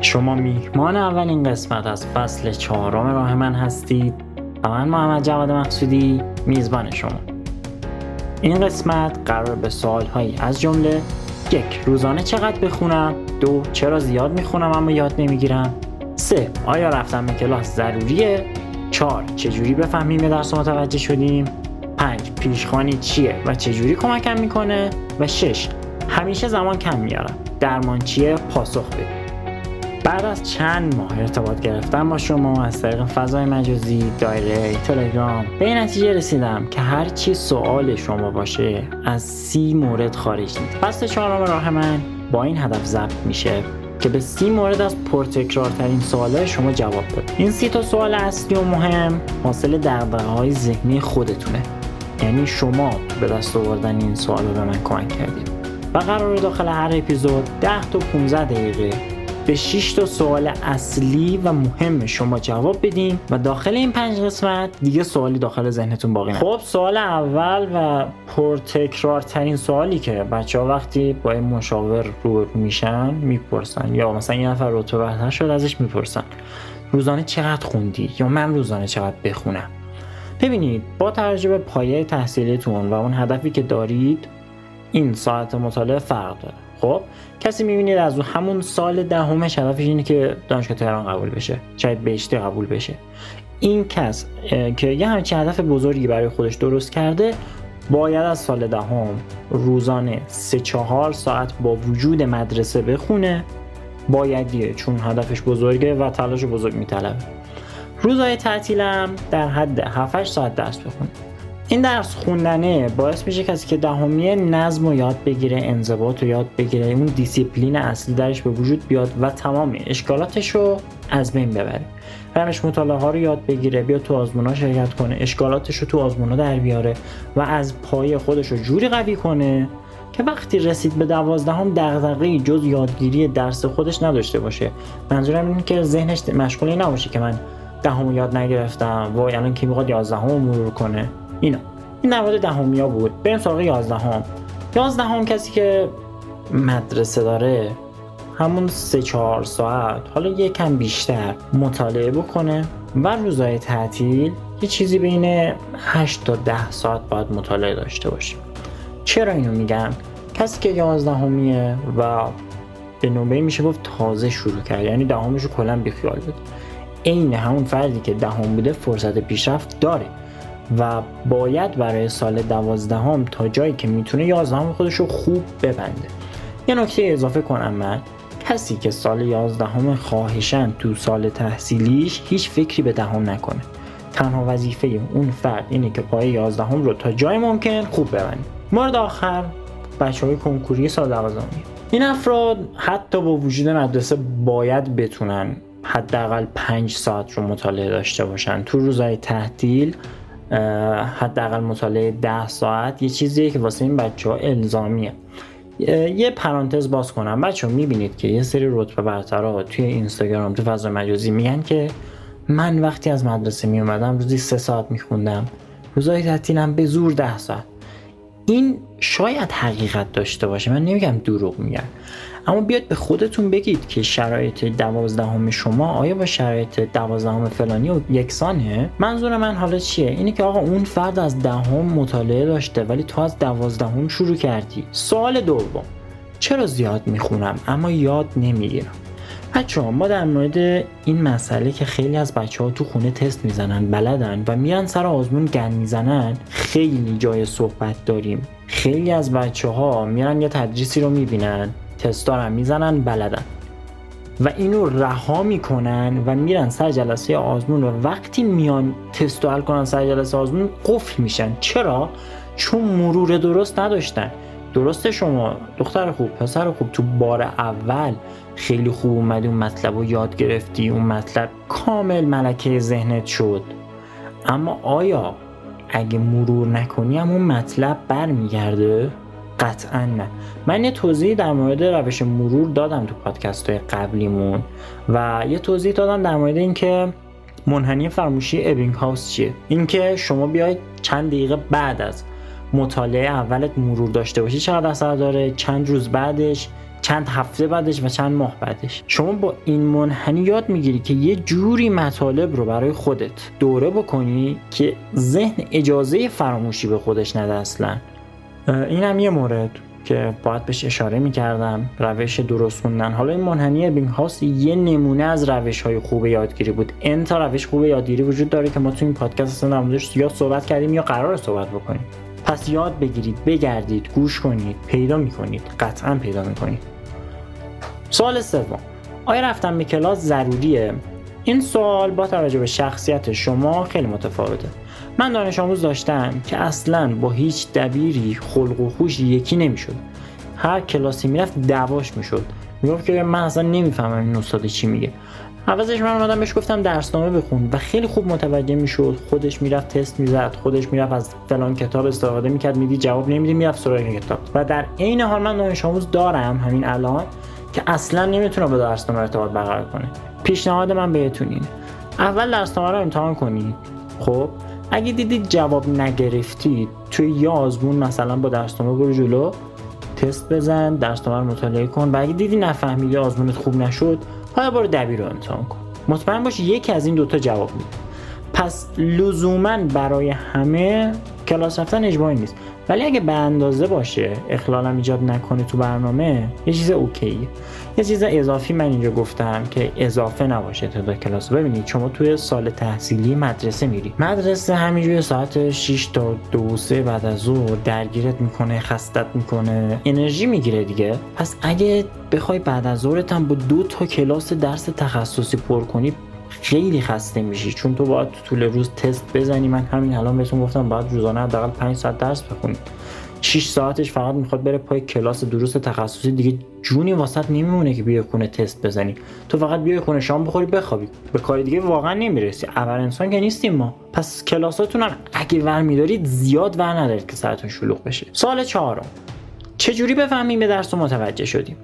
شما میهمان اولین قسمت از فصل چهارم راه من هستید. و من محمد جواد مقصودی میزبان شما. این قسمت قرار به سوال هایی از جمله یک روزانه چقدر بخونم؟ دو چرا زیاد می‌خونم اما یاد نمی‌گیرم؟ سه آیا رفتن به کلاس ضروریه؟ چهار چجوری بفهمیم به درس متوجه شدیم؟ پنج پیشخانی چیه و چجوری کمکم می‌کنه؟ و شش همیشه زمان کم میارم درمان چیه؟ پاسخ بدید. بعد از چند ماه ارتباط گرفتم با شما از طریق فضای مجازی دایره تلگرام به این نتیجه رسیدم که هر چی سوال شما باشه از سی مورد خارج نیست. فصل چهارم راه من با این هدف ضبط میشه که به سی مورد از پرتکرارترین سوالهای شما جواب بده. این سی تا سوال اصلی و مهم حاصل دقدقه های ذهنی خودتونه. یعنی شما به دست آوردن این سوال رو به من کمک کردید. و قرار داخل هر اپیزود 10 تا 15 دقیقه به 6 تا سوال اصلی و مهم شما جواب بدیم و داخل این پنج قسمت دیگه سوالی داخل ذهنتون باقی نمونه خب سوال اول و پرتکرارترین سوالی که بچه ها وقتی با این مشاور رو میشن می‌پرسن. یا مثلا یه نفر رتبه برتر شد ازش می‌پرسن. روزانه چقدر خوندی؟ یا من روزانه چقدر بخونم؟ ببینید با توجه به پایه تحصیلیتون و اون هدفی که دارید این ساعت مطالعه فرق داره. خب کسی می‌بینید از همون سال دهمش هدفش اینه که دانشگاه تهران قبول بشه شاید بهشتی قبول بشه. این کس که یه همچین هدف بزرگی برای خودش درست کرده باید از سال دهم روزانه سه چهار ساعت با وجود مدرسه بخونه بایدیه چون هدفش بزرگه و تلاش بزرگ میطلبه. روزهای تعطیلم در حد 7 ساعت درس بخونه. این درس خوندنه باعث میشه کسی که دهمیه نظم رو یاد بگیره انضباط رو یاد بگیره اون دیسیپلین اصلی درش به وجود بیاد و تمام اشکالاتش رو از بین ببره. همش مطالعه ها رو یاد بگیره بیاد تو آزمون شرکت کنه اشکالاتش رو تو آزمون در بیاره و از پای خودش رو جوری قوی کنه که وقتی رسید به دوازدهم دغدغه جز یادگیری درس خودش نداشته باشه. منظورم اینه که ذهنش مشغول نباشه که من دهم یاد نگرفتم و الان کی می‌خواد یازدهم مرور کنه. اینا. این نماد دهمیا بود. بریم سراغ یازدهم. یازدهم کسی که مدرسه داره همون سه چهار ساعت حالا یکم بیشتر مطالعه بکنه و روزهای تعطیل یه چیزی بین 8 تا 10 ساعت باید مطالعه داشته باشه چرا اینو میگم؟ کسی که یازدهمیه و به نوبه میشه گفت تازه شروع کرد. یعنی دهمش رو کلا بیخیال بود. عین همون فردی که دهم بوده فرصت پیشرفت داره. و باید برای سال دوازدهم تا جایی که می‌تونه یازدهم خودش رو خوب ببنده. یه نکته اضافه کنم من. کسی که سال یازدهم خواهشن تو سال تحصیلیش هیچ فکری به دهم نکنه. تنها وظیفه اون فرد اینه که پای یازدهم رو تا جای ممکن خوب ببنده. مورد آخر بچه های کنکوری سال دوازدهمی. این افراد حتی با وجود مدرسه باید بتونن حداقل پنج ساعت رو مطالعه داشته باشن. تو روزهای تحتیل حداقل مطالعه ده ساعت یه چیزیه که واسه این بچه ها الزامیه یه پرانتز باز کنم. بچه می‌بینید که یه سری رتبه برترها توی اینستاگرام تو فضا مجازی میگن که من وقتی از مدرسه میومدم روزی سه ساعت میخوندم. روزهای تعطیلم به زور ده ساعت. این شاید حقیقت داشته باشه. من نمیگم دروغ میگم اما بیاد به خودتون بگید که شرایط دوازدهم شما آیا با شرایط دوازدهم فلانی و یکسانه؟ منظور من حالا چیه؟ اینه که آقا اون فرد از دهم مطالعه داشته ولی تو از دوازدهم شروع کردی. سوال دوم. چرا زیاد می‌خونم؟ اما یاد نمی‌گیرم. بچه ها ما در مورد این مسئله که خیلی از بچه ها تو خونه تست می‌زنن بلدن و میان سر آزمون گن می‌زنن خیلی جای صحبت داریم. خیلی از بچه ها میرن یه تدریسی رو می‌بینن. تستارم می‌زنن بلدن. و اینو رها می‌کنن و میرن سر جلسه آزمون و وقتی میان تست حل کنن سر جلسه آزمون قفل میشن. چرا؟ چون مرور درست نداشتن. درسته شما دختر خوب پسر خوب تو بار اول خیلی خوب اومدی اون مطلب رو یاد گرفتی اون مطلب کامل ملکه ذهنت شد. اما آیا اگه مرور نکنی هم اون مطلب برمیگرده؟ قطعا نه. من یه توضیح در مورد روش مرور دادم تو پادکست های قبلیمون و یه توضیح دادم در مورد اینکه منحنی فرموشی ابینگ هاوس چیه. اینکه شما بیاید چند دقیقه بعد از مطالعه اولت مرور داشته باشی چقدر اثر داره چند روز بعدش چند هفته بعدش و چند ماه بعدش. شما با این منحنی یاد می‌گیری که یه جوری مطالب رو برای خودت دوره بکنی که ذهن اجازه فراموشی به خودش نده اصلا. این هم یه مورد که باید بهش اشاره می‌کردم روش درست خوندن. حالا این منحنی بینگ هاست یه نمونه از روش های خوب یادگیری بود. این تا روش خوب یادگیری وجود داره که ما تو این پادکست اصلا یا صحبت کردیم یا قرار صحبت بکنیم. پس یاد بگیرید بگردید گوش کنید پیدا می‌کنید قطعا پیدا می‌کنید. سوال سوم. آیا رفتن به کلاس ضروریه؟ این سوال با توجه به شخصیت شما خیلی متفاوته. من دانش آموز داشتم که اصلا با هیچ دبیری خلق و خوش یکی نمی‌شد. هر کلاسی می‌رفت دعواش می‌شد. می‌گفت که من اصلا نمی‌فهمم این استاد چی میگه. عوضش من اومدم بهش گفتم درسنامه بخون و خیلی خوب متوجه می‌شد. خودش می‌رفت تست می‌زد خودش می‌رفت از فلان کتاب استفاده می‌کرد. میدی جواب نمیدی می‌رفت سراغ کتاب. و در عین حال من دانش آموز دارم همین الان که اصلا نمی‌تونه با درسنامه ارتباط برقرار کنه. پیشنهاد من بهتون اینه. اول درسنامه رو امتحان کنید. خب؟ اگه دیدید جواب نگرفتید توی یه آزمون مثلا با درسنامه برو جلو تست بزن درسنامه رو مطالعه کن و اگه دیدی نفهمیدی آزمونت خوب نشد حالا برو دبیر رو امتحان کن. مطمئن باش یکی از این دوتا جواب میده. پس لزوما برای همه کلاس رفتن اجباری نیست. ولی اگه به اندازه باشه اخلالم ایجاد نکنه تو برنامه یه چیز اوکیه. یه چیز اضافی من اینجا گفتم که اضافه نباشه تعداد کلاس. ببینید شما توی سال تحصیلی مدرسه میری. مدرسه همینجوری ساعت 6 تا 2 3 بعد از ظهر درگیرت می‌کنه خستت می‌کنه انرژی می‌گیره دیگه. پس اگه بخوای بعد از ظهرت هم با دو تا کلاس درس تخصصی پر کنی خیلی خسته میشی. چون تو باید طول روز تست بزنی. من همین الان بهتون گفتم باید روزانه حداقل 5 ساعت درس بخونید 6 ساعتش فقط می‌خواد بره پای کلاس دروس تخصصی. دیگه جونی واسط نمیمونه که بیای خونه تست بزنی. تو فقط بیای خونه شام بخوری بخوابی. به کار دیگه واقعا نمی‌رسی. اول انسان که نیستیم ما. پس کلاساتون هم اگه ور میدارید زیاد ور ندارید که سرتون شلوغ بشه. سال چهارم. چجوری بفهمیم به درس متوجه شدیم؟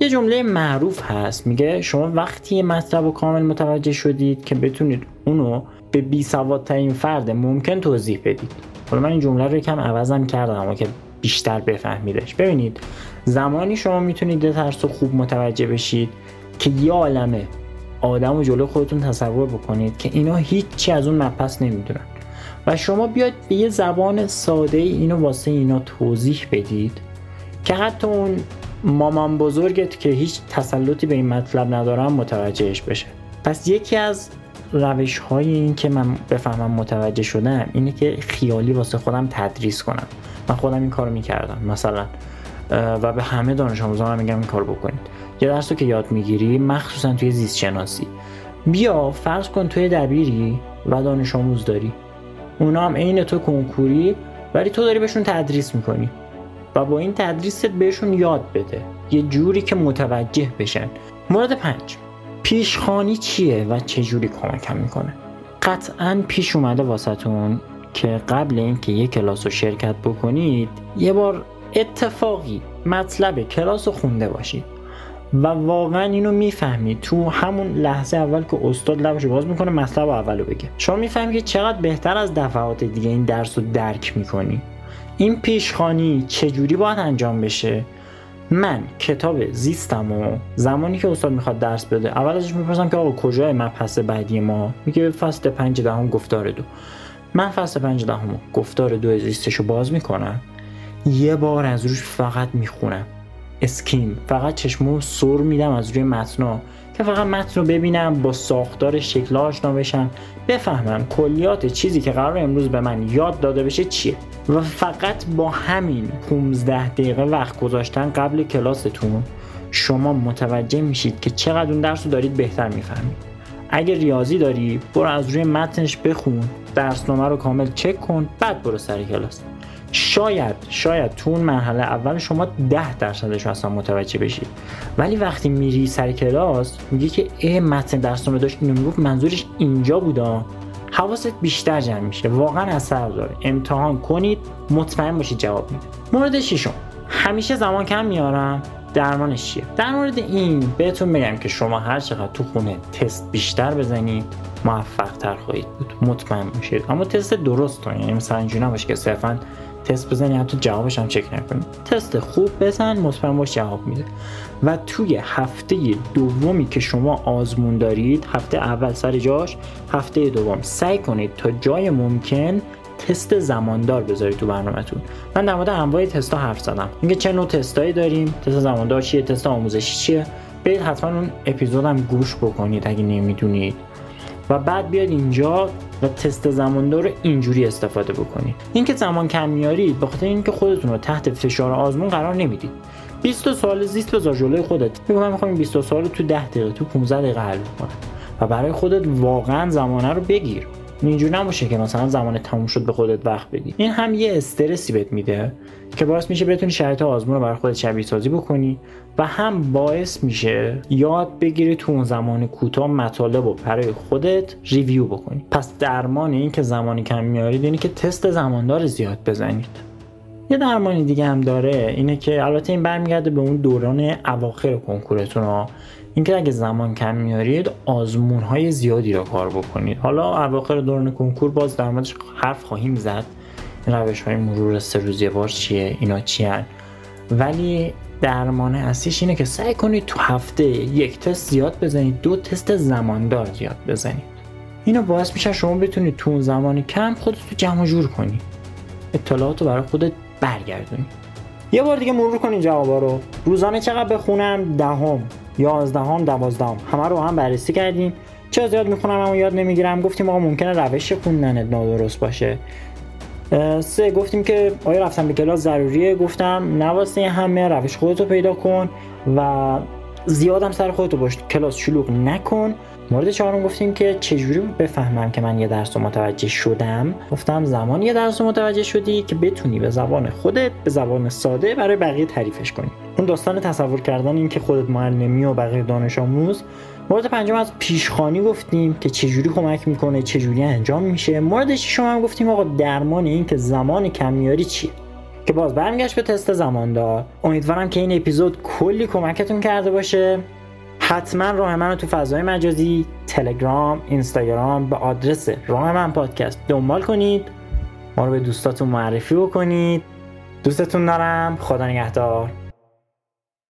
یه جمله معروف هست. میگه شما وقتی مطلب و کامل متوجه شدید که بتونید اونو به بی سوادترین فرد ممکن توضیح بدید. حالا من این جمله رو یکم عوضم کردم اما که بیشتر بفهمیدش. ببینید زمانی شما می‌تونید درس رو خوب متوجه بشید که یه عالمه آدم و جلو خودتون تصور بکنید که اینا هیچی از اون مپس نمی‌دونن. و شما بیاید به یه زبان ساده ای اینو واسه اینا توضیح بدید که حتی اون مامان بزرگت که هیچ تسلطی به این مطلب ندارم متوجهش بشه. پس یکی از روش های این که من بفهمم متوجه شدم اینه که خیالی واسه خودم تدریس کنم. من خودم این کارو می‌کردم مثلا و به همه دانش آموزان میگم این کار بکنید. یه درس که یاد می‌گیری مخصوصا توی زیست شناسی بیا فرض کن توی دبیری و دانش آموز داری. اونا هم عین تو کنکوری ولی تو داری بهشون تدریس می‌کنی. و با این تدریست بهشون یاد بده. یه جوری که متوجه بشن. مورد پنج. پیشخانی چیه و چه جوری کمکم می‌کنه؟ قطعا پیش اومده واسهتون که قبل اینکه یه کلاس رو شرکت بکنید یه بار اتفاقی مطلب کلاس رو خونده باشید. و واقعا اینو می‌فهمید. تو همون لحظه اول که استاد لبش باز می‌کنه مطلب اولو بگه. شما می‌فهمید که چقدر بهتر از دفعات دیگه این درس رو درک می‌کنی. این پیشخانی چجوری باید انجام بشه؟ من کتاب زیستم و زمانی که استاد می‌خواد درس بده اول ازش می‌پرسم که آقا کجای مبحث بعدی ما؟ میگه فصل پنج دهم گفتار دو. من فصل پنج دهم گفتار دو زیستشو باز می‌کنم یه بار از روش فقط می‌خونم. اسکیم فقط چشمو سر میدم از روی متنا که فقط متن رو ببینم با ساختار شکل آشنا بشم بفهمم کلیات چیزی که قرار امروز به من یاد داده بشه چیه. و فقط با همین 15 دقیقه وقت گذاشتن قبل کلاستون شما متوجه میشید که چقدر اون درس رو دارید بهتر می‌فهمید. اگر ریاضی داری برو از روی متنش بخون درسنامه رو کامل چک کن بعد برو سر کلاس. شاید شاید تو اون مرحله اول شما ده درصدش رو اصلا متوجه بشید. ولی وقتی میری سر کلاس میگی که ای متن درسنامه داشت اینو می‌گفت منظورش اینجا بودا. حواست بیشتر جمع میشه. واقعا اثر داره. امتحان کنید مطمئن باشید جواب میده. مورد ششم. همیشه زمان کم میارم. درمانش چیه؟ در مورد این بهتون میگم که شما هر چقدر تو خونه تست بیشتر بزنید موفق تر خواهید بود. مطمئن باشید. اما تست درست یعنی مثلا اینجوری نباشه که صرفا تست بزنی حتی جوابش هم چک نکنی. تست خوب بزن مطمئن باش جواب میده. و توی هفته دومی که شما آزمون دارید هفته اول سر جاش هفته دوم سعی کنید تا جای ممکن تست زماندار بذارید تو برنامهتون. من در مورد انواع تست ها حرف زدم. اینکه چه نوع تستایی داریم تست زماندار چیه تست آموزشی چیه؟ برید حتما اون اپیزودم گوش بکنید اگه نمی‌دونید. و بعد بیاد اینجا و تست زماندار رو اینجوری استفاده بکنید اینکه زمان کم میارید به خاطر اینکه خودتون رو تحت فشار آزمون قرار نمی‌دید. 20 سال زیست بذار جلوی خودت. میگم من می‌خوام 20 سال تو 10 دقیقه تو 15 دقیقه حل کنم و برای خودت واقعا زمانه رو بگیر. اینجوری نباشه که مثلا زمان تموم شد به خودت وقت بدی. این هم یه استرسی بهت میده که باعث میشه بتونی شرایط آزمون رو برای خودت شبیه سازی بکنی و هم باعث میشه یاد بگیری تو اون زمان کوتاه مطالب رو برای خودت ریویو بکنی. پس درمان این که زمانی کم میارید اینه که تست زماندار زیاد بزنید. یه درمانی دیگه هم داره اینه که البته این برمیگرده به اون دوران اواخر کنکورتون ها اینکه اگه زمان کم میارید آزمون های زیادی را کار بکنید. حالا اواخر دوران کنکور باز در موردش حرف خواهیم زد. روش های مرور سه روزی بار چیه؟ اینا چیه ولی درمان اصلیش اینه که سعی کنید تو هفته یک تست زیاد بزنید دو تست زماندار زیاد بزنید. اینو باعث میشه شما بتونید تو اون زمان کم خودت رو جمع جور کنی. اطلاعات رو برای خودت برگردونی. یه بار دیگه مرور کنید جوابا رو. روزانه چقدر بخونم؟ دهم. یازدهم دوازدهم. همه رو هم بررسی کردیم. چه زیاد می‌خونم اما یاد نمی‌گیرم. گفتیم آقا ممکنه روش خوندن نادرست باشه. سه گفتیم که آیا رفتن به کلاس ضروریه؟ گفتم نواسه همه روش خودتو پیدا کن و زیادم سر خودتو باش. کلاس شلوغ نکن. مورد چهارم گفتیم که چجوری بفهمم که من یه درس رو متوجه شدم؟ گفتم زمان یه درس رو متوجه شدی که بتونی به زبان خودت به زبان ساده برای بقیه تعریفش کنی. اون داستان تصور کردن این که خودت معلمی و بقیه دانش آموز مورد پنجم از پیشخانی گفتیم که چجوری کمک می‌کنه چجوری انجام میشه. مورد شما هم گفتیم آقا درمان این که زمان کم میاری چیه؟ که باز برمیگشت به تست زمان دار امیدوارم که این اپیزود کلی کمکتون کرده باشه. حتما راه من رو تو فضای مجازی تلگرام اینستاگرام به آدرس راه من پادکست دنبال کنید. ما رو به دوستاتون معرفی بکنید. دوستتون دارم. خدا نگهدار.